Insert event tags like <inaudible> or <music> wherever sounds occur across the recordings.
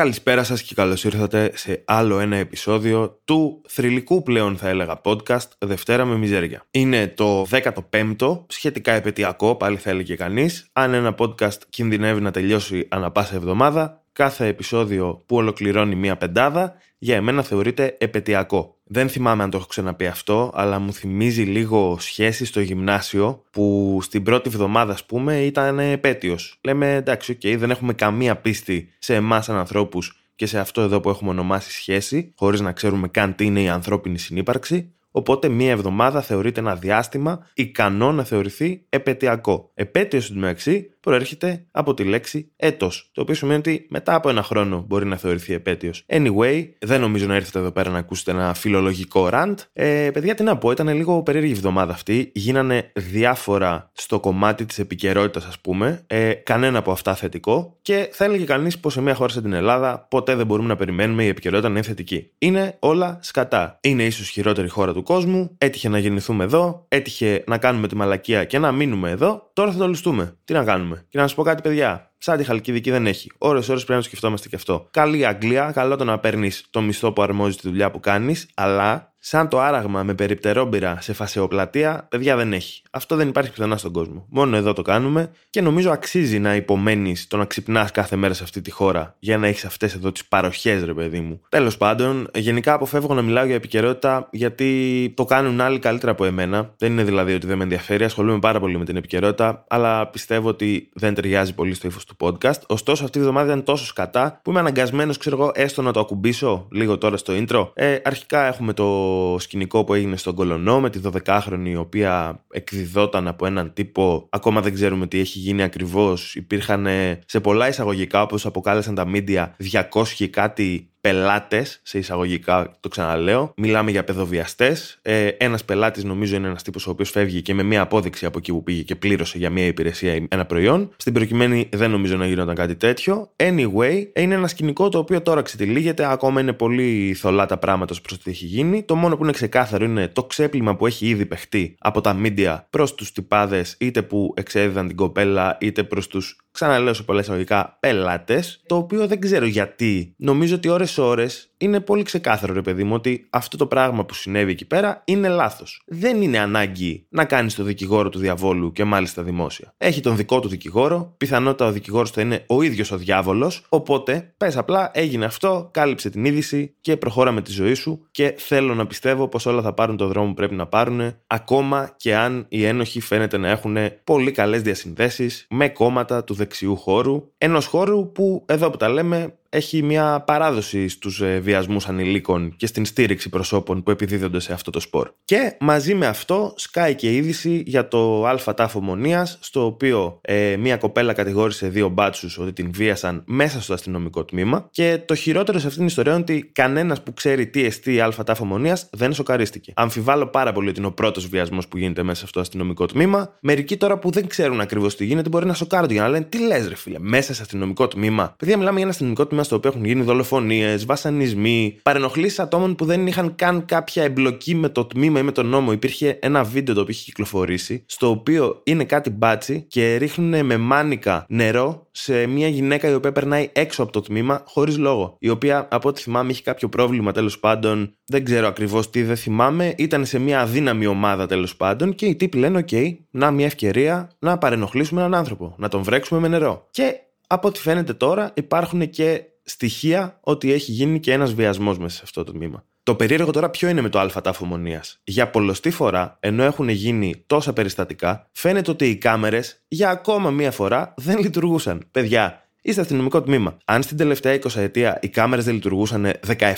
Καλησπέρα σας και καλώς ήρθατε σε άλλο ένα επεισόδιο του θρυλικού πλέον θα έλεγα podcast Δευτέρα με Μιζέρια. Είναι το 15ο, σχετικά επετειακό πάλι θα έλεγε κανείς. Αν ένα podcast κινδυνεύει να τελειώσει ανά πάσα εβδομάδα, κάθε επεισόδιο που ολοκληρώνει μία πεντάδα για εμένα θεωρείται επετειακό. Δεν θυμάμαι αν το έχω ξαναπεί αυτό, αλλά μου θυμίζει λίγο σχέση στο γυμνάσιο που στην πρώτη εβδομάδα, ας πούμε, ήταν επέτειος. Λέμε εντάξει, οκ, δεν έχουμε καμία πίστη σε εμάς σαν ανθρώπους και σε αυτό εδώ που έχουμε ονομάσει σχέση, χωρίς να ξέρουμε καν τι είναι η ανθρώπινη συνύπαρξη. Οπότε μία εβδομάδα θεωρείται ένα διάστημα ικανό να θεωρηθεί επετειακό. Επέτειος στην μεταξύ προέρχεται από τη λέξη έτος, το οποίο σημαίνει ότι μετά από ένα χρόνο μπορεί να θεωρηθεί επέτειος. Anyway, δεν νομίζω να έρθετε εδώ πέρα να ακούσετε ένα φιλολογικό rant. Ε, παιδιά, τι να πω, ήταν λίγο περίεργη εβδομάδα αυτή. Γίνανε διάφορα στο κομμάτι της επικαιρότητας, ας πούμε. Ε, κανένα από αυτά θετικό. Και θα έλεγε κανείς πως σε μια χώρα σαν την Ελλάδα ποτέ δεν μπορούμε να περιμένουμε η επικαιρότητα να είναι θετική. Είναι όλα σκατά. Είναι ίσως χειρότερη χώρα του κόσμου. Έτυχε να γεννηθούμε εδώ. Έτυχε να κάνουμε τη μαλακία και να μείνουμε εδώ. Τώρα θα το ληστούμε. Τι να κάνουμε; Και να σα πω κάτι, παιδιά. Σαν τη Χαλκιδική δεν έχει. Ωρε ώρες πρέπει να σκεφτόμαστε και αυτό. Καλή Αγγλία, καλό το να παίρνεις το μισθό που αρμόζει τη δουλειά που κάνεις, αλλά Σαν το άραγμα με περιπτερόμπειρα σε φασεοπλατεία, παιδιά δεν έχει. Αυτό δεν υπάρχει πουθενά στον κόσμο. Μόνο εδώ το κάνουμε και νομίζω αξίζει να υπομένεις το να ξυπνάς κάθε μέρα σε αυτή τη χώρα για να έχεις αυτές εδώ τις παροχές, ρε παιδί μου. Τέλος πάντων, γενικά αποφεύγω να μιλάω για επικαιρότητα γιατί το κάνουν άλλοι καλύτερα από εμένα. Δεν είναι δηλαδή ότι δεν με ενδιαφέρει, ασχολούμαι πάρα πολύ με την επικαιρότητα, αλλά πιστεύω ότι δεν ταιριάζει πολύ στο ύφος του podcast. Ωστόσο, αυτή η εβδομάδα ήταν τόσο σκατά που είμαι αναγκασμένος, ξέρω εγώ, έστω να το ακουμπήσω λίγο τώρα στο intro. Ε, αρχικά έχουμε το σκηνικό που έγινε στον Κολονό με τη 12χρονη η οποία εκδιδόταν από έναν τύπο. Ακόμα δεν ξέρουμε τι έχει γίνει ακριβώς. Υπήρχαν σε πολλά εισαγωγικά όπως αποκάλεσαν τα μίντια 200 κάτι πελάτες, σε εισαγωγικά το ξαναλέω. Μιλάμε για παιδοβιαστές. Ε, ένας πελάτης νομίζω είναι ένας τύπος ο οποίος φεύγει και με μία απόδειξη από εκεί που πήγε και πλήρωσε για μία υπηρεσία ή ένα προϊόν. Στην προκειμένη δεν νομίζω να γινόταν κάτι τέτοιο. Anyway, είναι ένα σκηνικό το οποίο τώρα ξετυλίγεται. Ακόμα είναι πολύ θολά τα πράγματα προς τι έχει γίνει. Το μόνο που είναι ξεκάθαρο είναι το ξέπλυμα που έχει ήδη παιχτεί από τα media προς τους τυπάδες, είτε που εξέδιδαν την κοπέλα, είτε προς τους ξαναλέω σε πολλέ εισαγωγικά πελάτες. Το οποίο δεν ξέρω γιατί. Νομίζω ότι ώρες ώρες είναι πολύ ξεκάθαρο, ρε παιδί μου, ότι αυτό το πράγμα που συνέβη εκεί πέρα είναι λάθος. Δεν είναι ανάγκη να κάνεις το δικηγόρο του διαβόλου και μάλιστα δημόσια. Έχει τον δικό του δικηγόρο, πιθανότατα ο δικηγόρος θα είναι ο ίδιος ο διάβολος, οπότε πες απλά έγινε αυτό, κάλυψε την είδηση και προχώρα με τη ζωή σου και θέλω να πιστεύω πως όλα θα πάρουν το δρόμο που πρέπει να πάρουν, ακόμα και αν οι ένοχοι φαίνεται να έχουν πολύ καλές διασυνδέσεις με κόμματα του δεξιού χώρου, ενός χώρου που εδώ που τα λέμε έχει μια παράδοση στους ε, βιασμούς ανηλίκων και στην στήριξη προσώπων που επιδίδονται σε αυτό το σπορ. Και μαζί με αυτό σκάει και είδηση για το ΑΛΦΑ τάφο μονίας, στο οποίο ε, μια κοπέλα κατηγόρησε δύο μπάτσους ότι την βίασαν μέσα στο αστυνομικό τμήμα και το χειρότερο σε αυτήν την ιστορία είναι ότι κανένας που ξέρει τι εστί ΑΛΦΑ τάφο μονίας δεν σοκαρίστηκε. Αμφιβάλλω πάρα πολύ ότι είναι ο πρώτος βιασμός που γίνεται μέσα στο αστυνομικό τμήμα. Μερικοί τώρα που δεν ξέρουν ακριβώς τι γίνεται μπορεί να σοκάρονται για να λένε τι λες ρε φίλε, μέσα σε αστυνομικό τμήμα. Παιδιά μιλάμε για ένα αστυνομικό τμήμα στο οποίο έχουν γίνει δολοφονίες, βασανισμοί, παρενοχλήσει ατόμων που δεν είχαν καν κάποια εμπλοκή με το τμήμα ή με τον νόμο. Υπήρχε ένα βίντεο το οποίο έχει κυκλοφορήσει, στο οποίο είναι κάτι μπάτσι και ρίχνουν με μάνικα νερό σε μια γυναίκα η οποία περνάει έξω από το τμήμα χωρίς λόγο. Η οποία, από ό,τι θυμάμαι, έχει κάποιο πρόβλημα τέλος πάντων. Δεν ξέρω ακριβώς τι δεν θυμάμαι. Ήταν σε μια αδύναμη ομάδα τέλος πάντων και οι τύποι λένε: OK, να μια ευκαιρία να παρενοχλήσουμε έναν άνθρωπο, να τον βρέξουμε με νερό. Και από ό,τι φαίνεται τώρα υπάρχουν και στοιχεία ότι έχει γίνει και ένας βιασμός μέσα σε αυτό το τμήμα. Το περίεργο τώρα ποιο είναι με το ΑΛΦΑ τάφο Για πολλωστή φορά, ενώ έχουν γίνει τόσα περιστατικά, φαίνεται ότι οι κάμερες για ακόμα μία φορά δεν λειτουργούσαν. Παιδιά, είστε αστυνομικό τμήμα. Αν στην τελευταία 20 ετία οι κάμερες δεν λειτουργούσαν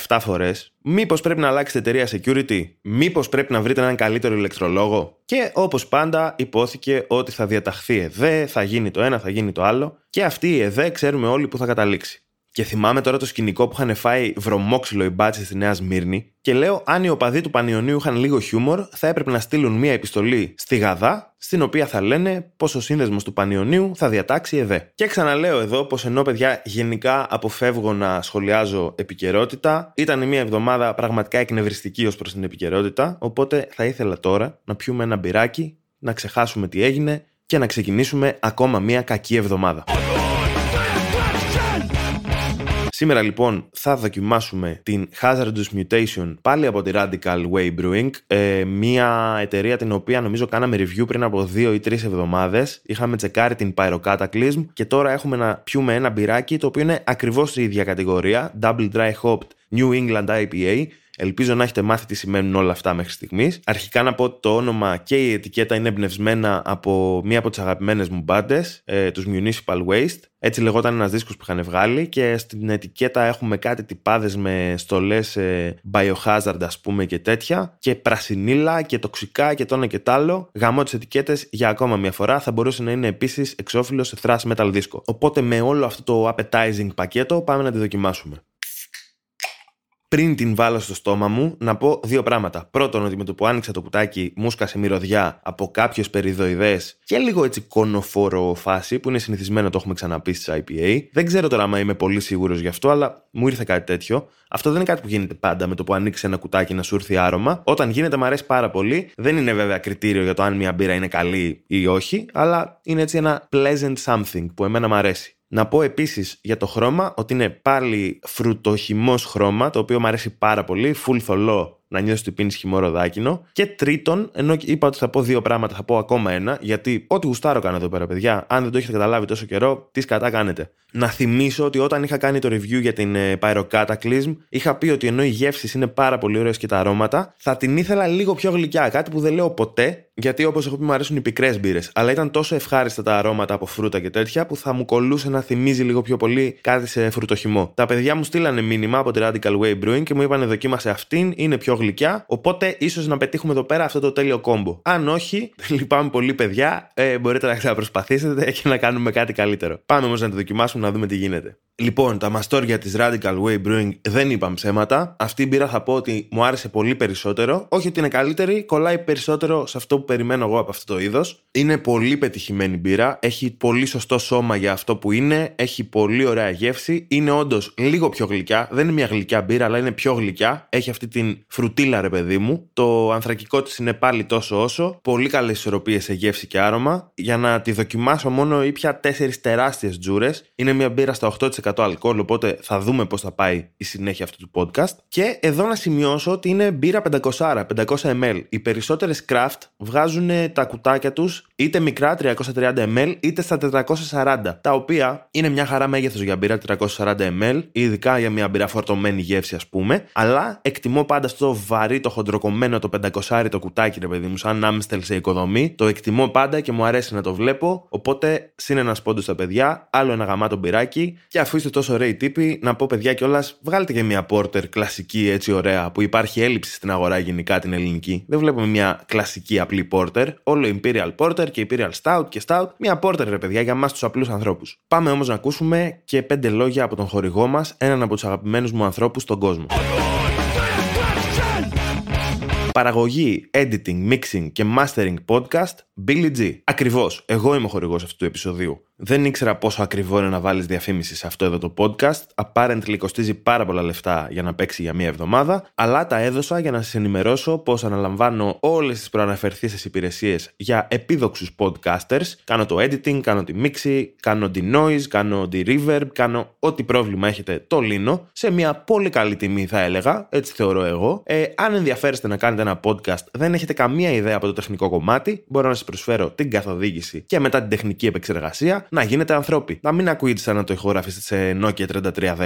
17 φορές, μήπως πρέπει να αλλάξετε εταιρεία security, μήπως πρέπει να βρείτε έναν καλύτερο ηλεκτρολόγο; Και όπως πάντα, υπόθηκε ότι θα διαταχθεί ΕΔΕ, θα γίνει το ένα, θα γίνει το άλλο. Και αυτή η ΕΔΕ ξέρουμε όλοι που θα καταλήξει. Και θυμάμαι τώρα το σκηνικό που είχαν φάει βρωμόξυλο οι μπάτσες στη Νέα Σμύρνη και λέω αν οι οπαδοί του Πανιωνίου είχαν λίγο χιούμορ θα έπρεπε να στείλουν μία επιστολή στη Γαδά στην οποία θα λένε πως ο σύνδεσμος του Πανιωνίου θα διατάξει ΕΔΕ. Και ξαναλέω εδώ πως ενώ παιδιά γενικά αποφεύγω να σχολιάζω επικαιρότητα, ήταν μια εβδομάδα πραγματικά εκνευριστική ως προς την επικαιρότητα, οπότε θα ήθελα τώρα να πιούμε ένα μπυράκι, να ξεχάσουμε τι έγινε και να ξεκινήσουμε ακόμα μια κακή εβδομάδα. Σήμερα λοιπόν θα δοκιμάσουμε την Hazardous Mutation πάλι από τη Radical Way Brewing, ε, μια εταιρεία την οποία νομίζω κάναμε review πριν από δύο ή τρεις εβδομάδες. Είχαμε τσεκάρει την Pyrocataclysm και τώρα έχουμε να πιούμε ένα μπυράκι το οποίο είναι ακριβώς η ίδια κατηγορία, Double Dry Hopped New England IPA Ελπίζω να έχετε μάθει τι σημαίνουν όλα αυτά μέχρι στιγμής. Αρχικά να πω ότι το όνομα και η ετικέτα είναι εμπνευσμένα από μία από τις αγαπημένες μου μπάντες, ε, τους Municipal Waste. Έτσι λεγόταν ένας δίσκος που είχαν βγάλει και στην ετικέτα έχουμε κάτι τυπάδες με στολές ε, biohazard, ας πούμε και τέτοια. Και πρασινίλα και τοξικά και το ένα και το άλλο. Γαμώ τις ετικέτες για ακόμα μια φορά. Θα μπορούσε να είναι επίσης εξώφυλλο σε thrash metal δίσκο. Οπότε με όλο αυτό το appetizing πακέτο πάμε να τη δοκιμάσουμε πριν την βάλω στο στόμα μου, να πω δύο πράγματα. Πρώτον, ότι με το που άνοιξα το κουτάκι, μου σκάσε μυρωδιά από κάποιο περιδοειδές και λίγο έτσι κονοφόρο φάση, που είναι συνηθισμένο, το έχουμε ξαναπεί στις IPA. Δεν ξέρω τώρα αν είμαι πολύ σίγουρος γι' αυτό, αλλά μου ήρθε κάτι τέτοιο. Αυτό δεν είναι κάτι που γίνεται πάντα με το που ανοίξει ένα κουτάκι να σου έρθει άρωμα. Όταν γίνεται, μου αρέσει πάρα πολύ. Δεν είναι βέβαια κριτήριο για το αν μια μπύρα είναι καλή ή όχι, αλλά είναι έτσι ένα pleasant something που εμένα μου αρέσει. Να πω επίσης για το χρώμα ότι είναι πάλι φρουτοχυμός χρώμα, το οποίο μου αρέσει πάρα πολύ, full θολό να νιώσει ότι πίνεις χυμό δάκινο. Και τρίτον, ενώ είπα ότι θα πω δύο πράγματα, θα πω ακόμα ένα, γιατί ό,τι γουστάρω κάνω εδώ πέρα, παιδιά. Αν δεν το έχετε καταλάβει τόσο καιρό, τι κατά κάνετε. Να θυμίσω ότι όταν είχα κάνει το review για την ε, Pyrocataclysm, είχα πει ότι ενώ οι γεύσεις είναι πάρα πολύ ωραίες και τα αρώματα, θα την ήθελα λίγο πιο γλυκιά. Κάτι που δεν λέω ποτέ, γιατί όπως έχω πει, μου αρέσουν οι πικρές μπύρες. Αλλά ήταν τόσο ευχάριστα τα αρώματα από φρούτα και τέτοια που θα μου κολούσε να θυμίζει λίγο πιο πολύ κάτι σε φρουτοχυμό. Τα παιδιά μου στείλανε μήνυμα από τη Radical Way Brewing και μου είπαν δοκίμασε αυτήν, είναι πιο γλυκιά. Οπότε ίσως να πετύχουμε εδώ πέρα αυτό το τέλειο κόμπο. Αν όχι, <laughs> λυπάμαι πολύ, παιδιά, ε, μπορείτε να ξαναπροσπαθήσετε και να κάνουμε κάτι καλύτερο. Πάμε όμως να το δοκιμάσουμε να δούμε τι γίνεται. Λοιπόν, τα μαστόρια της Radical Way Brewing δεν είπαν ψέματα. Αυτή η μπύρα θα πω ότι μου άρεσε πολύ περισσότερο. Όχι ότι είναι καλύτερη, κολλάει περισσότερο σε αυτό που περιμένω εγώ από αυτό το είδος. Είναι πολύ πετυχημένη μπύρα. Έχει πολύ σωστό σώμα για αυτό που είναι. Έχει πολύ ωραία γεύση. Είναι όντως λίγο πιο γλυκιά. Δεν είναι μια γλυκιά μπύρα, αλλά είναι πιο γλυκιά. Έχει αυτή την φρουτίλα, ρε παιδί μου. Το ανθρακικό της είναι πάλι τόσο όσο. Πολύ καλές ισορροπίες σε γεύση και άρωμα. Για να τη δοκιμάσω μόνο ήπια τέσσερις τεράστιες τζούρες. Είναι μια μπύρα στα 8% αλκοόλ, οπότε θα δούμε πώς θα πάει η συνέχεια αυτού του podcast. Και εδώ να σημειώσω ότι είναι μπύρα 500, 500 ml. Οι περισσότερες craft βγάζουν τα κουτάκια τους είτε μικρά 330 ml είτε στα 440, τα οποία είναι μια χαρά μέγεθος για μπύρα 340 ml, ειδικά για μια μπύρα φορτωμένη γεύση, ας πούμε. Αλλά εκτιμώ πάντα στο βαρύ, το χοντροκομμένο, το 500 το κουτάκι, ρε παιδί μου, σαν άμστελ σε οικοδομή. Το εκτιμώ πάντα και μου αρέσει να το βλέπω. Οπότε, συν ένας πόντο στα παιδιά, άλλο ένα γαμάτο μπυράκι. Και αφού είστε τόσο ωραίοι τύποι, να πω παιδιά κιόλας, βγάλετε και μια πόρτερ κλασική έτσι ωραία που υπάρχει έλλειψη στην αγορά γενικά την ελληνική. Δεν βλέπουμε μια κλασική απλή πόρτερ. Όλο Imperial Porter και Imperial Stout και Stout. Μια πόρτερ ρε παιδιά για εμάς τους απλούς ανθρώπους. Πάμε όμως να ακούσουμε και πέντε λόγια από τον χορηγό μας, έναν από τους αγαπημένους μου ανθρώπους στον κόσμο. Παραγωγή, editing, mixing και mastering podcast Billy G. Ακριβώς. Εγώ είμαι ο χορηγός αυτού του επεισοδίου. Δεν ήξερα πόσο ακριβό είναι να βάλεις διαφήμιση σε αυτό εδώ το podcast. Apparently κοστίζει πάρα πολλά λεφτά για να παίξει για μία εβδομάδα, αλλά τα έδωσα για να σας ενημερώσω πω αναλαμβάνω όλες τις προαναφερθήσεις υπηρεσίες για επίδοξους podcasters. Κάνω το editing, κάνω τη mixi, κάνω τη noise, κάνω τη reverb, κάνω ό,τι πρόβλημα έχετε το λύνω σε μια πολύ καλή τιμή, θα έλεγα. Έτσι θεωρώ εγώ. Ε, αν ενδιαφέρεστε να κάνετε ένα podcast, δεν έχετε καμία ιδέα από το τεχνικό κομμάτι, μπορώ να σας προσφέρω την καθοδήγηση και μετά την τεχνική επεξεργασία να γίνετε ανθρώποι. Να μην ακούγεται σαν να το ηχογραφήσετε σε Nokia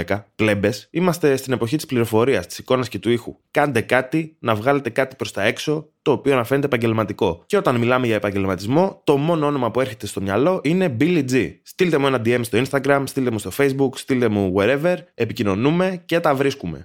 3310. Πλέμπε. Είμαστε στην εποχή της πληροφορίας, της εικόνας και του ήχου. Κάντε κάτι, να βγάλετε κάτι προς τα έξω το οποίο να φαίνεται επαγγελματικό. Και όταν μιλάμε για επαγγελματισμό, το μόνο όνομα που έρχεται στο μυαλό είναι Billy G. Στείλτε μου ένα DM στο Instagram, στείλτε μου στο Facebook, στείλτε μου wherever, επικοινωνούμε και τα βρίσκουμε.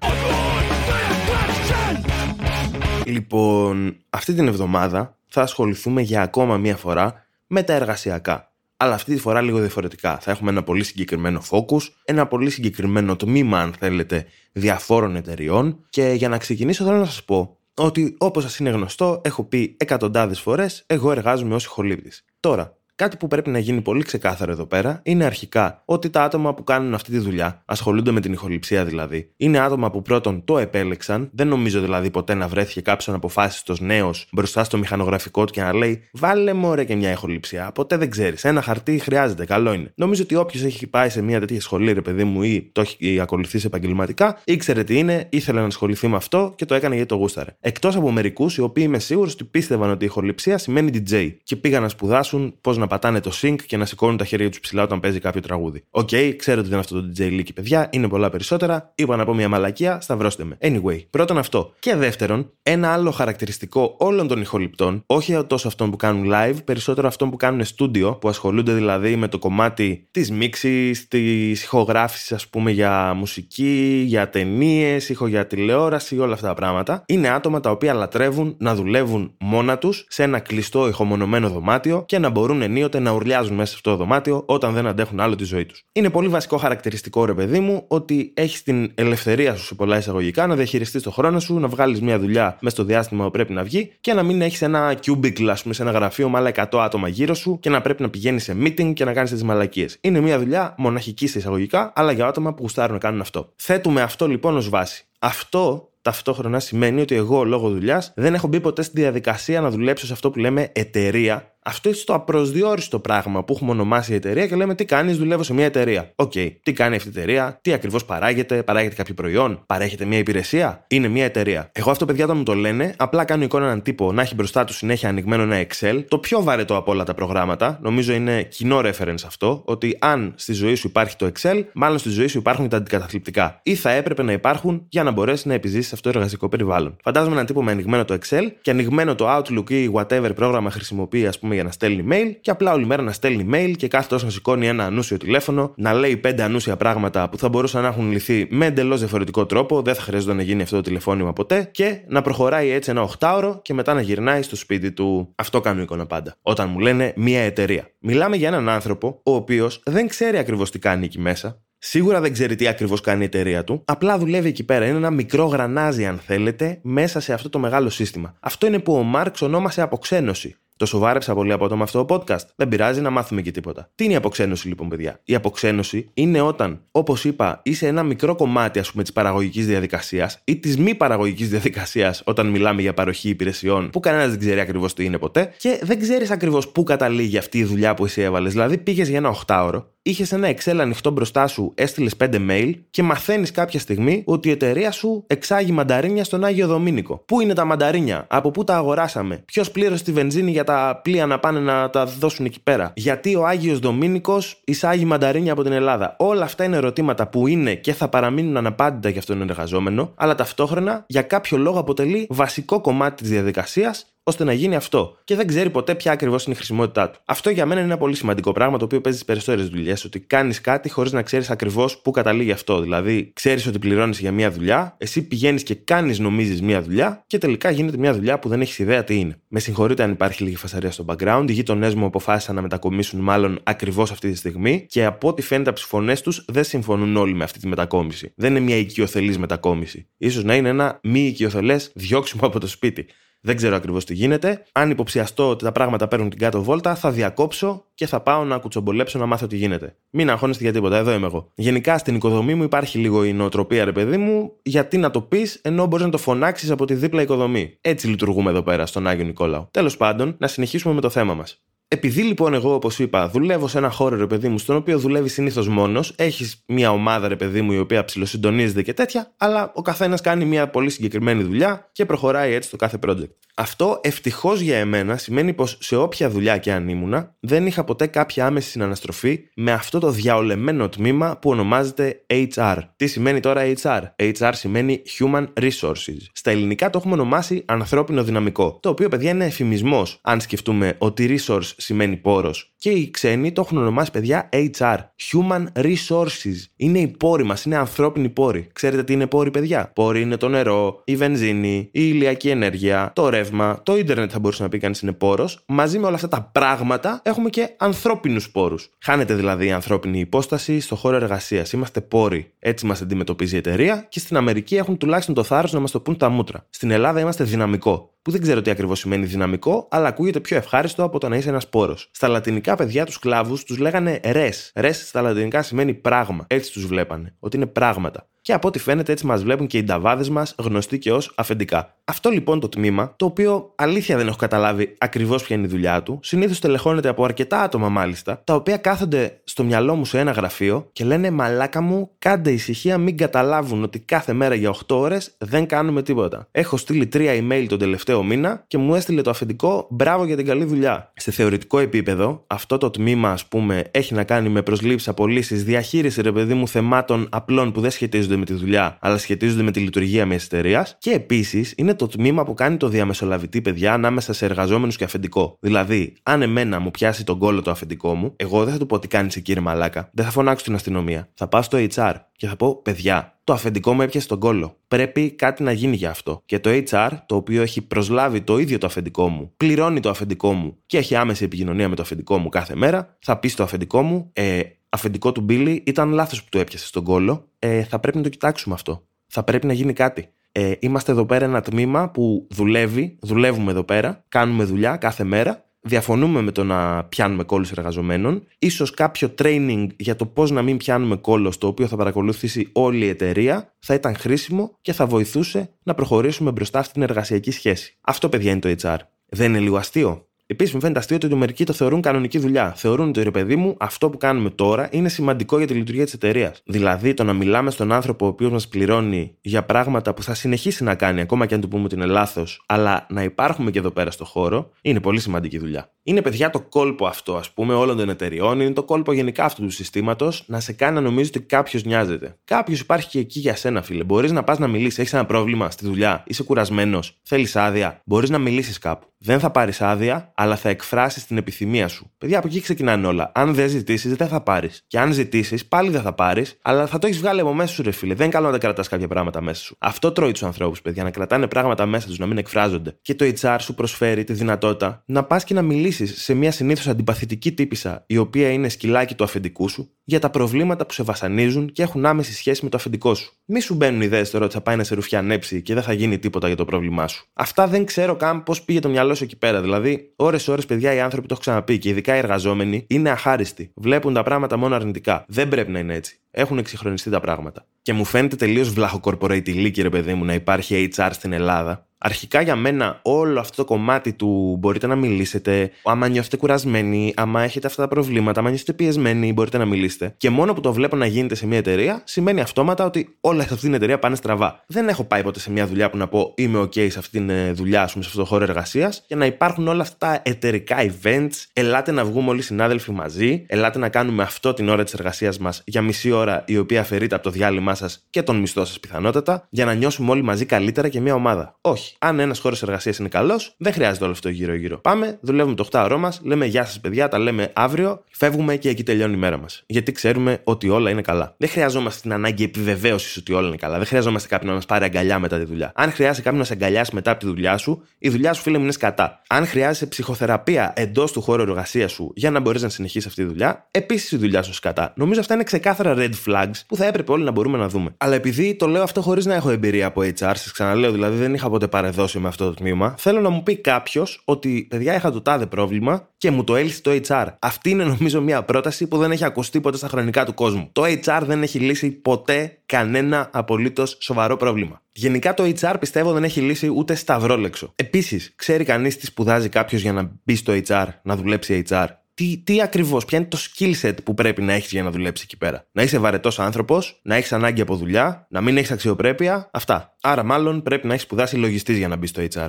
Λοιπόν, αυτή την εβδομάδα θα ασχοληθούμε για ακόμα μία φορά με τα εργασιακά αλλά αυτή τη φορά λίγο διαφορετικά. Θα έχουμε ένα πολύ συγκεκριμένο focus, ένα πολύ συγκεκριμένο τμήμα, αν θέλετε, διαφόρων εταιριών. Και για να ξεκινήσω, θέλω να σας πω ότι όπως σας είναι γνωστό, έχω πει εκατοντάδες φορές, εγώ εργάζομαι ως ηχολήπτης. Τώρα, κάτι που πρέπει να γίνει πολύ ξεκάθαρο εδώ πέρα είναι αρχικά ότι τα άτομα που κάνουν αυτή τη δουλειά, ασχολούνται με την ηχοληψία δηλαδή, είναι άτομα που πρώτον το επέλεξαν, δεν νομίζω δηλαδή ποτέ να βρέθηκε κάποιο αναποφάσιστο νέος μπροστά στο μηχανογραφικό του και να λέει Βάλε μωρέ και μια ηχοληψία. Ποτέ δεν ξέρεις. Ένα χαρτί χρειάζεται, καλό είναι. Νομίζω ότι όποιος έχει πάει σε μια τέτοια σχολή, ρε παιδί μου, ή το έχει ακολουθήσει επαγγελματικά, ήξερε τι είναι, ήθελε να ασχοληθεί με αυτό και το έκανε γιατί το γούσταρε. Εκτός από μερικούς οι οποίοι είμαι σίγουρος ότι πίστευαν ότι η ηχοληψία σημαίνει DJ και πήγαν να σπουδάσουν πώς να πατάνε το sync και να σηκώνουν τα χέρια τους ψηλά όταν παίζει κάποιο τραγούδι. OK, okay, ξέρω ότι δεν είναι αυτό το DJ λίκι, παιδιά, είναι πολλά περισσότερα. Είπα να πω μια μαλακία, σταυρώστε με. Anyway, πρώτον αυτό. Και δεύτερον, ένα άλλο χαρακτηριστικό όλων των ηχοληπτών, όχι τόσο αυτών που κάνουν live, περισσότερο αυτών που κάνουν studio, που ασχολούνται δηλαδή με το κομμάτι της μίξης, της ηχογράφησης, ας πούμε, για μουσική, για ταινίες, ήχο για τηλεόραση, όλα αυτά τα πράγματα. Είναι άτομα τα οποία λατρεύουν να δουλεύουν μόνα τους σε ένα κλειστό ηχομονωμένο δωμάτιο και να μπορούν ενίοτε να ουρλιάζουν μέσα σε αυτό το δωμάτιο όταν δεν αντέχουν άλλο τη ζωή τους. Είναι πολύ βασικό χαρακτηριστικό, ρε παιδί μου, ότι έχεις την ελευθερία σου σε πολλά εισαγωγικά να διαχειριστείς το χρόνο σου, να βγάλεις μια δουλειά μέσα στο διάστημα που πρέπει να βγει και να μην έχεις ένα cubicle, ας πούμε, σε ένα γραφείο με άλλα 100 άτομα γύρω σου και να πρέπει να πηγαίνεις σε meeting και να κάνεις τις μαλακίες. Είναι μια δουλειά μοναχική σε εισαγωγικά, αλλά για άτομα που γουστάρουν να κάνουν αυτό. Θέτουμε αυτό λοιπόν ως βάση. Αυτό ταυτόχρονα σημαίνει ότι εγώ λόγω δουλειάς δεν έχω μπει ποτέ στη διαδικασία να δουλέψω σε αυτό που λέμε εταιρεία αυτό είναι το απροσδιόριστο πράγμα που έχουμε ονομάσει η εταιρεία και λέμε τι κάνεις, δουλεύω σε μια εταιρεία. OK, okay. τι κάνει αυτή η εταιρεία, τι ακριβώς παράγεται, παράγεται κάποιο προϊόν, παρέχεται μια υπηρεσία, είναι μια εταιρεία. Εγώ αυτό, παιδιά, όταν μου το λένε, απλά κάνω εικόνα έναν τύπο να έχει μπροστά του συνέχεια ανοιγμένο ένα Excel. Το πιο βαρετό από όλα τα προγράμματα, νομίζω είναι κοινό reference αυτό, ότι αν στη ζωή σου υπάρχει το Excel, μάλλον στη ζωή σου υπάρχουν τα αντικαταθλιπτικά. Ή θα έπρεπε να υπάρχουν για να μπορέσεις να επιζήσεις αυτό το εργασικό περιβάλλον. Φαντάζομαι έναν τύπο με ανοιγμένο το Excel και ανοιγμένο το Outlook ή whatever πρόγραμμα χρησιμοποιεί, ας πούμε, για να στέλνει mail και απλά όλη μέρα να στέλνει mail και κάθε τόσο να σηκώνει ένα ανούσιο τηλέφωνο, να λέει πέντε ανούσια πράγματα που θα μπορούσαν να έχουν λυθεί με εντελώς διαφορετικό τρόπο, δεν θα χρειάζεται να γίνει αυτό το τηλεφώνημα ποτέ και να προχωράει έτσι ένα οχτάωρο και μετά να γυρνάει στο σπίτι του. Αυτό κάνω εικόνα πάντα. Όταν μου λένε μία εταιρεία. Μιλάμε για έναν άνθρωπο ο οποίος δεν ξέρει ακριβώς τι κάνει εκεί μέσα, Σίγουρα δεν ξέρει τι ακριβώς κάνει η εταιρεία του. Απλά δουλεύει εκεί πέρα. Είναι ένα μικρό γρανάζι, αν θέλετε, μέσα σε αυτό το μεγάλο σύστημα. Αυτό είναι που ο Μάρξ ονόμασε αποξένωση. Το σοβάρεψα πολύ από το με αυτό το podcast. Δεν πειράζει να μάθουμε και τίποτα. Τι είναι η αποξένωση λοιπόν, παιδιά; Η αποξένωση είναι όταν, όπως είπα, είσαι ένα μικρό κομμάτι ας πούμε της παραγωγικής διαδικασίας ή της μη παραγωγικής διαδικασίας όταν μιλάμε για παροχή υπηρεσιών που κανένας δεν ξέρει ακριβώς τι είναι ποτέ και δεν ξέρεις ακριβώς πού καταλήγει αυτή η δουλειά που εσύ έβαλες. Δηλαδή πήγες για ένα οχτάωρο είχες ένα Excel ανοιχτό μπροστά σου, έστειλες 5 mail και μαθαίνεις κάποια στιγμή ότι η εταιρεία σου εξάγει μανταρίνια στον Άγιο Δομήνικο. Πού είναι τα μανταρίνια, από πού τα αγοράσαμε, ποιος πλήρωσε τη βενζίνη για τα πλοία να πάνε να τα δώσουν εκεί πέρα, γιατί ο Άγιος Δομήνικος εισάγει μανταρίνια από την Ελλάδα; Όλα αυτά είναι ερωτήματα που είναι και θα παραμείνουν αναπάντητα για αυτόν τον εργαζόμενο, αλλά ταυτόχρονα για κάποιο λόγο αποτελεί βασικό κομμάτι της διαδικασίας ώστε να γίνει αυτό. Και δεν ξέρει ποτέ ποια ακριβώς είναι η χρησιμότητά του. Αυτό για μένα είναι ένα πολύ σημαντικό πράγμα το οποίο παίζει στις περισσότερες δουλειές. Ότι κάνεις κάτι χωρίς να ξέρεις ακριβώς πού καταλήγει αυτό. Δηλαδή, ξέρεις ότι πληρώνεις για μια δουλειά, εσύ πηγαίνεις και κάνεις νομίζεις μια δουλειά και τελικά γίνεται μια δουλειά που δεν έχεις ιδέα τι είναι. Με συγχωρείτε αν υπάρχει λίγη φασαρία στο background. Οι γείτονές μου αποφάσισαν να μετακομίσουν μάλλον ακριβώς αυτή τη στιγμή και από ό,τι φαίνεται από τις φωνές τους δεν συμφωνούν όλοι με αυτή τη μετακόμιση. Δεν είναι μια οικειοθελής μετακόμιση. σω να είναι ένα μη οικειοθελές διώξιμο από το σπίτι. Δεν ξέρω ακριβώς τι γίνεται. Αν υποψιαστώ ότι τα πράγματα παίρνουν την κάτω βόλτα, θα διακόψω και θα πάω να κουτσομπολέψω να μάθω τι γίνεται. Μην αγχώνεστε για τίποτα, εδώ είμαι εγώ. Γενικά στην οικοδομή μου υπάρχει λίγο η νοοτροπία, ρε παιδί μου, γιατί να το πεις ενώ μπορείς να το φωνάξεις από τη δίπλα οικοδομή. Έτσι λειτουργούμε εδώ πέρα στον Άγιο Νικόλαο. Τέλος πάντων, να συνεχίσουμε με το θέμα μας. Επειδή λοιπόν εγώ, όπως είπα, δουλεύω σε ένα χώρο, ρε παιδί μου, στον οποίο δουλεύει συνήθως μόνος, έχεις μια ομάδα, ρε παιδί μου, η οποία ψηλοσυντονίζεται και τέτοια, αλλά ο καθένας κάνει μια πολύ συγκεκριμένη δουλειά και προχωράει έτσι το κάθε project. Αυτό ευτυχώς για εμένα σημαίνει πως σε όποια δουλειά και αν ήμουνα, δεν είχα ποτέ κάποια άμεση συναναστροφή με αυτό το διαολεμένο τμήμα που ονομάζεται HR. Τι σημαίνει τώρα HR? HR σημαίνει Human Resources. Στα ελληνικά το έχουμε ονομάσει ανθρώπινο δυναμικό. Το οποίο, παιδιά, είναι εφημισμός, αν σκεφτούμε ότι resource σημαίνει πόρος. Και οι ξένοι το έχουν ονομάσει, παιδιά, HR. Human Resources. Είναι οι πόροι μας, είναι ανθρώπινοι πόροι. Ξέρετε τι είναι πόροι, παιδιά; Πόροι είναι το νερό, η βενζίνη, η ηλιακή ενέργεια, το ρεύμα, το ίντερνετ θα μπορούσε να πει κανείς είναι πόρος. Μαζί με όλα αυτά τα πράγματα έχουμε και ανθρώπινους πόρους. Χάνεται δηλαδή η ανθρώπινη υπόσταση στο χώρο εργασίας. Είμαστε πόροι. Έτσι μας αντιμετωπίζει η εταιρεία και στην Αμερική έχουν τουλάχιστον το θάρρος να μας το πούν τα μούτρα. Στην Ελλάδα είμαστε δυναμικό. Που δεν ξέρω τι ακριβώς σημαίνει δυναμικό, αλλά ακούγεται πιο ευχάριστο από το να είσαι ένας πόρος. Στα λατινικά παιδιά τους σκλάβου τους λέγανε ρες. Ρες στα λατινικά σημαίνει πράγμα. Έτσι τους βλέπανε. Ότι είναι πράγματα. Και από ό,τι φαίνεται έτσι μας βλέπουν και οι νταβάδες μας γνωστοί και ως αφεντικά. Αυτό λοιπόν το τμήμα, το οποίο αλήθεια δεν έχω καταλάβει ακριβώς ποια είναι η δουλειά του, συνήθως τελεχώνεται από αρκετά άτομα μάλιστα, τα οποία κάθονται στο μυαλό μου σε ένα γραφείο και λένε Μαλάκα μου, κάντε ησυχία, μην καταλάβουν ότι κάθε μέρα για 8 ώρες δεν κάνουμε τίποτα. Έχω στείλει τρία email τον τελευταίο μήνα και μου έστειλε το αφεντικό μπράβο για την καλή δουλειά. Σε θεωρητικό επίπεδο, αυτό το τμήμα, ας πούμε, έχει να κάνει με προσλήψεις, απολύσεις, διαχείριση ρε παιδί μου θεμάτων απλών που δεν σχετίζονται με τη δουλειά, αλλά σχετίζονται με τη λειτουργία μιας εταιρείας. Και επίσης είναι το τμήμα που κάνει το διαμεσολαβητή παιδιά ανάμεσα σε εργαζόμενους και αφεντικό. Δηλαδή, αν εμένα μου πιάσει τον κόλλο το αφεντικό μου, εγώ δεν θα του πω τι κάνεις κύριε Μαλάκα. Δεν θα φωνάξω την αστυνομία. Θα πάω στο HR και θα πω, παιδιά, το αφεντικό μου έπιασε τον κόλλο. Πρέπει κάτι να γίνει για αυτό. Και το HR, το οποίο έχει προσλάβει το ίδιο το αφεντικό μου, πληρώνει το αφεντικό μου και έχει άμεση επικοινωνία με το αφεντικό μου κάθε μέρα, θα πει στο αφεντικό μου, ε, αφεντικό του Μπίλι, ήταν λάθος που του έπιασε στον κόλλο. Ε, θα πρέπει να το κοιτάξουμε αυτό. Θα πρέπει να γίνει κάτι. Ε, είμαστε εδώ πέρα ένα τμήμα που δουλεύει, δουλεύουμε εδώ πέρα, κάνουμε δουλειά κάθε μέρα. Διαφωνούμε με το να πιάνουμε κόλλους εργαζομένων. σω κάποιο training για το πώς να μην πιάνουμε κόλλος, το οποίο θα παρακολουθήσει όλη η εταιρεία, θα ήταν χρήσιμο και θα βοηθούσε να προχωρήσουμε μπροστά στην εργασιακή σχέση. Αυτό, παιδιά, είναι το HR. Δεν είναι λίγο αστείο; Επίσης, μου φαίνεται αστείο ότι μερικοί το θεωρούν κανονική δουλειά. Θεωρούν ότι ρε παιδί μου, αυτό που κάνουμε τώρα είναι σημαντικό για τη λειτουργία της εταιρείας. Δηλαδή, το να μιλάμε στον άνθρωπο ο οποίος μας πληρώνει για πράγματα που θα συνεχίσει να κάνει, ακόμα και αν του πούμε ότι είναι λάθος, αλλά να υπάρχουμε και εδώ πέρα στο χώρο, είναι πολύ σημαντική δουλειά. Είναι παιδιά το κόλπο αυτό, ας πούμε, όλων των εταιριών, είναι το κόλπο γενικά αυτού του συστήματος να σε κάνει να νομίζεις ότι κάποιος νοιάζεται. Κάποιος υπάρχει και εκεί για σένα, φίλε. Μπορείς να πας να μιλήσεις, έχεις ένα πρόβλημα στη δουλειά, είσαι κουρασμένος, θέλεις άδεια, μπορείς να μιλήσεις κάπου. Δεν θα πάρεις άδεια, αλλά θα εκφράσεις την επιθυμία σου. Παιδιά, από εκεί ξεκινάνε όλα. Αν δεν ζητήσεις, δεν θα πάρεις. Και αν ζητήσεις, πάλι δεν θα πάρεις, αλλά θα το έχεις βγάλει από μέσα σου, ρε φίλε. Δεν είναι καλό να τα κρατάς κάποια πράγματα μέσα σου. Αυτό τρώει τους ανθρώπους, παιδιά, να κρατάνε πράγματα μέσα τους, να μην εκφράζονται. Και το HR σου προσφέρει τη δυνατότητα να πας και να μιλήσεις σε μια συνήθως αντιπαθητική τύπησα, η οποία είναι σκυλάκι του αφεντικού σου, για τα προβλήματα που σε βασανίζουν και έχουν άμεση σχέση με το αφεντικό σου. Μη σου μπαίνουν ιδέες τώρα ότι θα πάει να σε ρουφιανέψει και δεν θα γίνει τίποτα για το πρόβλημά σου. Αυτά δεν ξέρω καν πώς πήγε το μυαλό σου εκεί πέρα. Δηλαδή, ώρε-ώρε, παιδιά, οι άνθρωποι το έχω ξαναπεί και ειδικά οι εργαζόμενοι είναι αχάριστοι. Βλέπουν τα πράγματα μόνο αρνητικά. Δεν πρέπει να είναι έτσι. Έχουν εξυγχρονιστεί τα πράγματα. Και μου φαίνεται τελείως βλάχο corporate ηλίκη, ρε παιδί μου, να υπάρχει HR στην Ελλάδα Αρχικά για μένα όλο αυτό το κομμάτι του μπορείτε να μιλήσετε, άμα νιώθετε κουρασμένοι, άμα έχετε αυτά τα προβλήματα, άμα νιώθετε πιεσμένοι, μπορείτε να μιλήσετε. Και μόνο που το βλέπω να γίνεται σε μια εταιρεία, σημαίνει αυτόματα ότι όλα σε αυτή την εταιρεία πάνε στραβά. Δεν έχω πάει ποτέ σε μια δουλειά που να πω είμαι OK σε αυτή την ε, δουλειά, σε αυτό το χώρο εργασίας, για να υπάρχουν όλα αυτά τα εταιρικά events. Ελάτε να βγούμε όλοι οι συνάδελφοι μαζί, ελάτε να κάνουμε αυτό την ώρα της εργασίας μας για μισή ώρα, η οποία αφαιρείται από το διάλειμμα σας και τον μισθό σας πιθανότατα, για να νιώσουμε όλοι μαζί καλύτερα και μια ομάδα. Όχι. Αν ένας χώρος εργασίας είναι καλός, δεν χρειάζεται όλο αυτό γύρω-γύρω. Πάμε, δουλεύουμε το 8 ώρο μας, λέμε Γεια σας, παιδιά, τα λέμε αύριο, φεύγουμε και εκεί τελειώνει η μέρα μας. Γιατί ξέρουμε ότι όλα είναι καλά. Δεν χρειαζόμαστε την ανάγκη επιβεβαίωσης ότι όλα είναι καλά. Δεν χρειαζόμαστε κάποιον να μας πάρει αγκαλιά μετά τη δουλειά. Αν χρειάζεται κάποιον να σε αγκαλιάσει μετά από τη δουλειά σου, η δουλειά σου, φίλε μου, είναι σκατά. Αν χρειάζεσαι ψυχοθεραπεία εντός του χώρου εργασίας σου για να μπορείς να συνεχίσεις αυτή τη δουλειά, επίσης η δουλειά σου σκατά. Νομίζω αυτά είναι ξεκάθαρα red flags που θα έπρεπε όλοι να μπορούμε να δούμε. Αλλά επειδή το λέω αυτό χωρίς να έχω εμπειρία από HR, σας ξαναλέω δηλαδή δεν είχα ποτέ παρεδώσει με αυτό το τμήμα, θέλω να μου πει κάποιος ότι παιδιά είχα το τάδε πρόβλημα και μου το έλυσε το HR. Αυτή είναι νομίζω μια πρόταση που δεν έχει ακουστεί ποτέ στα χρονικά του κόσμου. Το HR δεν έχει λύσει ποτέ κανένα απολύτως σοβαρό πρόβλημα. Γενικά το HR πιστεύω δεν έχει λύσει ούτε σταυρόλεξο. Επίσης, ξέρει κανείς τι σπουδάζει κάποιος για να μπει στο HR, να δουλέψει HR τι, τι ακριβώς, ποια είναι το skill set που πρέπει να έχεις για να δουλέψεις εκεί πέρα. Να είσαι βαρετός άνθρωπος, να έχεις ανάγκη από δουλειά, να μην έχεις αξιοπρέπεια, αυτά. Άρα, μάλλον πρέπει να έχεις σπουδάσει λογιστής για να μπεις στο HR.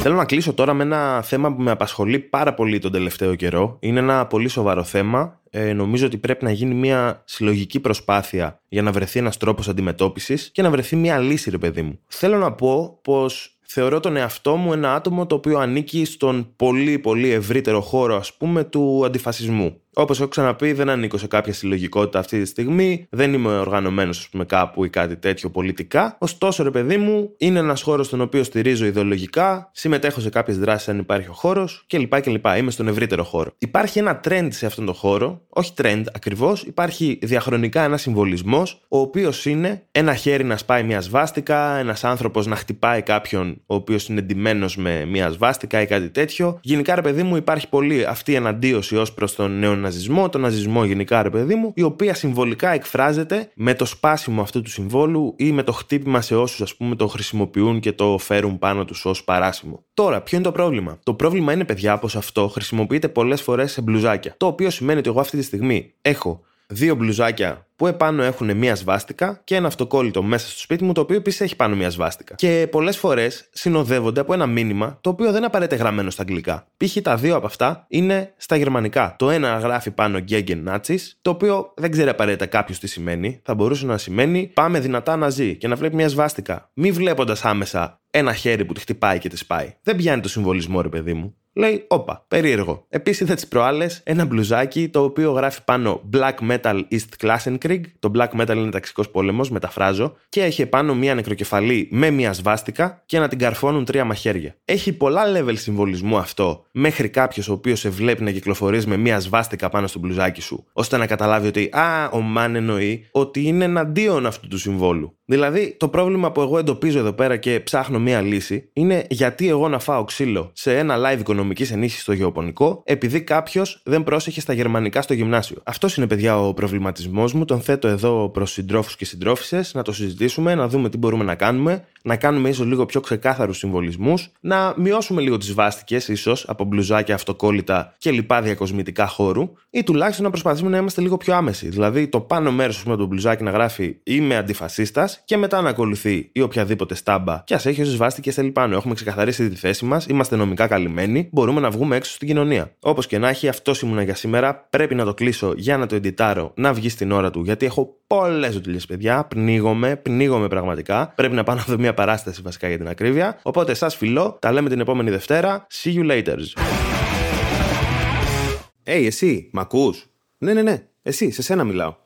Θέλω να κλείσω τώρα με ένα θέμα που με απασχολεί πάρα πολύ τον τελευταίο καιρό. Είναι ένα πολύ σοβαρό θέμα. Ε, νομίζω ότι πρέπει να γίνει μια συλλογική προσπάθεια για να βρεθεί ένας τρόπος αντιμετώπισης και να βρεθεί μια λύση, ρε παιδί μου. Θέλω να πω πως θεωρώ τον εαυτό μου ένα άτομο το οποίο ανήκει στον πολύ πολύ ευρύτερο χώρο ας πούμε του αντιφασισμού. Όπως έχω ξαναπεί, δεν ανήκω σε κάποια συλλογικότητα αυτή τη στιγμή, δεν είμαι οργανωμένος, ας πούμε, κάπου ή κάτι τέτοιο πολιτικά. Ωστόσο, ρε παιδί μου, είναι ένας χώρος στον οποίο στηρίζω ιδεολογικά, συμμετέχω σε κάποιες δράσεις αν υπάρχει ο χώρος κλπ. κλπ. Είμαι στον ευρύτερο χώρο. Υπάρχει ένα trend σε αυτόν τον χώρο, όχι trend ακριβώς, υπάρχει διαχρονικά ένας συμβολισμός, ο οποίος είναι ένα χέρι να σπάει μια σβάστηκα, ένας άνθρωπος να χτυπάει κάποιον ο οποίος είναι εντυμένο με μια σβάστηκα ή κάτι τέτοιο. Γενικά, ρε παιδί μου, υπάρχει πολύ αυτή η εναντίωση ως προς τον νεοναζισμό, τον ναζισμό γενικά, ρε παιδί μου, η οποία συμβολικά εκφράζεται με το σπάσιμο αυτού του συμβόλου ή με το χτύπημα σε όσους, ας πούμε, το χρησιμοποιούν και το φέρουν πάνω τους ως παράσημο. Τώρα, ποιο είναι το πρόβλημα; Το πρόβλημα είναι, παιδιά, πως αυτό χρησιμοποιείται πολλές φορές σε μπλουζάκια. Το οποίο σημαίνει ότι εγώ αυτή τη στιγμή έχω δύο μπλουζάκια που επάνω έχουν μία σβάστηκα και ένα αυτοκόλλητο μέσα στο σπίτι μου το οποίο επίσης έχει πάνω μία σβάστηκα. Και πολλές φορές συνοδεύονται από ένα μήνυμα το οποίο δεν απαραίτητα γραμμένο στα αγγλικά. Π.χ. τα δύο από αυτά είναι στα γερμανικά. Το ένα γράφει πάνω Gegen Nazis, το οποίο δεν ξέρει απαραίτητα κάποιος τι σημαίνει. Θα μπορούσε να σημαίνει πάμε δυνατά να ζει και να βλέπει μία σβάστηκα. Μη βλέποντας άμεσα ένα χέρι που τη χτυπάει και τη σπάει. Δεν πιάνει το συμβολισμό, ρε παιδί μου λέει, όπα, περίεργο. Επίσης είδα τις προάλλες ένα μπλουζάκι το οποίο γράφει πάνω Black Metal East Klassenkrieg. Το Black Metal είναι ταξικός πόλεμος, μεταφράζω, και έχει πάνω μία νεκροκεφαλή με μία σβάστηκα και να την καρφώνουν τρία μαχαίρια. Έχει πολλά level συμβολισμού αυτό μέχρι κάποιος ο οποίος σε βλέπει να κυκλοφορείς με μία σβάστηκα πάνω στο μπλουζάκι σου, ώστε να καταλάβει ότι, Α, ο Μαν εννοεί ότι είναι εναντίον αυτού του συμβόλου. Δηλαδή, το πρόβλημα που εγώ εντοπίζω εδώ πέρα και ψάχνω μία λύση είναι γιατί εγώ να φάω ξύλο σε ένα live οικονομική ενίσχυσης στο γεωπονικό, επειδή κάποιος δεν πρόσεχε στα γερμανικά στο γυμνάσιο. Αυτός είναι, παιδιά, ο προβληματισμός μου. Τον θέτω εδώ προς συντρόφους και συντρόφισε να το συζητήσουμε, να δούμε τι μπορούμε να κάνουμε, να κάνουμε ίσως λίγο πιο ξεκάθαρους συμβολισμούς, να μειώσουμε λίγο τις βάστικε, ίσως από μπλουζάκια, αυτοκόλλητα και λοιπά διακοσμητικά χώρου, ή τουλάχιστον να προσπαθήσουμε να είμαστε λίγο πιο άμεσοι. Δηλαδή, το πάνω μέρος του το μπλουζάκι να γράφει Είμαι αντιφασίστας και μετά να ακολουθεί ή οποιαδήποτε στάμπα και ας έχει όσες βάστηκες θέλει πάνω. Έχουμε ξεκαθαρίσει τη θέση μας, είμαστε νομικά καλυμμένοι, μπορούμε να βγούμε έξω στην κοινωνία. Όπως και να έχει, αυτός ήμουνα για σήμερα. Πρέπει να το κλείσω για να το εντιτάρω, να βγει στην ώρα του, γιατί έχω πολλές δουλειέ, παιδιά. Πνίγομαι, πνίγομαι πραγματικά. Πρέπει να πάω να δω μια παράσταση βασικά για την ακρίβεια. Οπότε σας φιλώ, τα λέμε την επόμενη Δευτέρα. See you later. Hey, εσύ, μ' ακούς; Ναι, ναι, ναι. Εσύ, σε σένα μιλάω.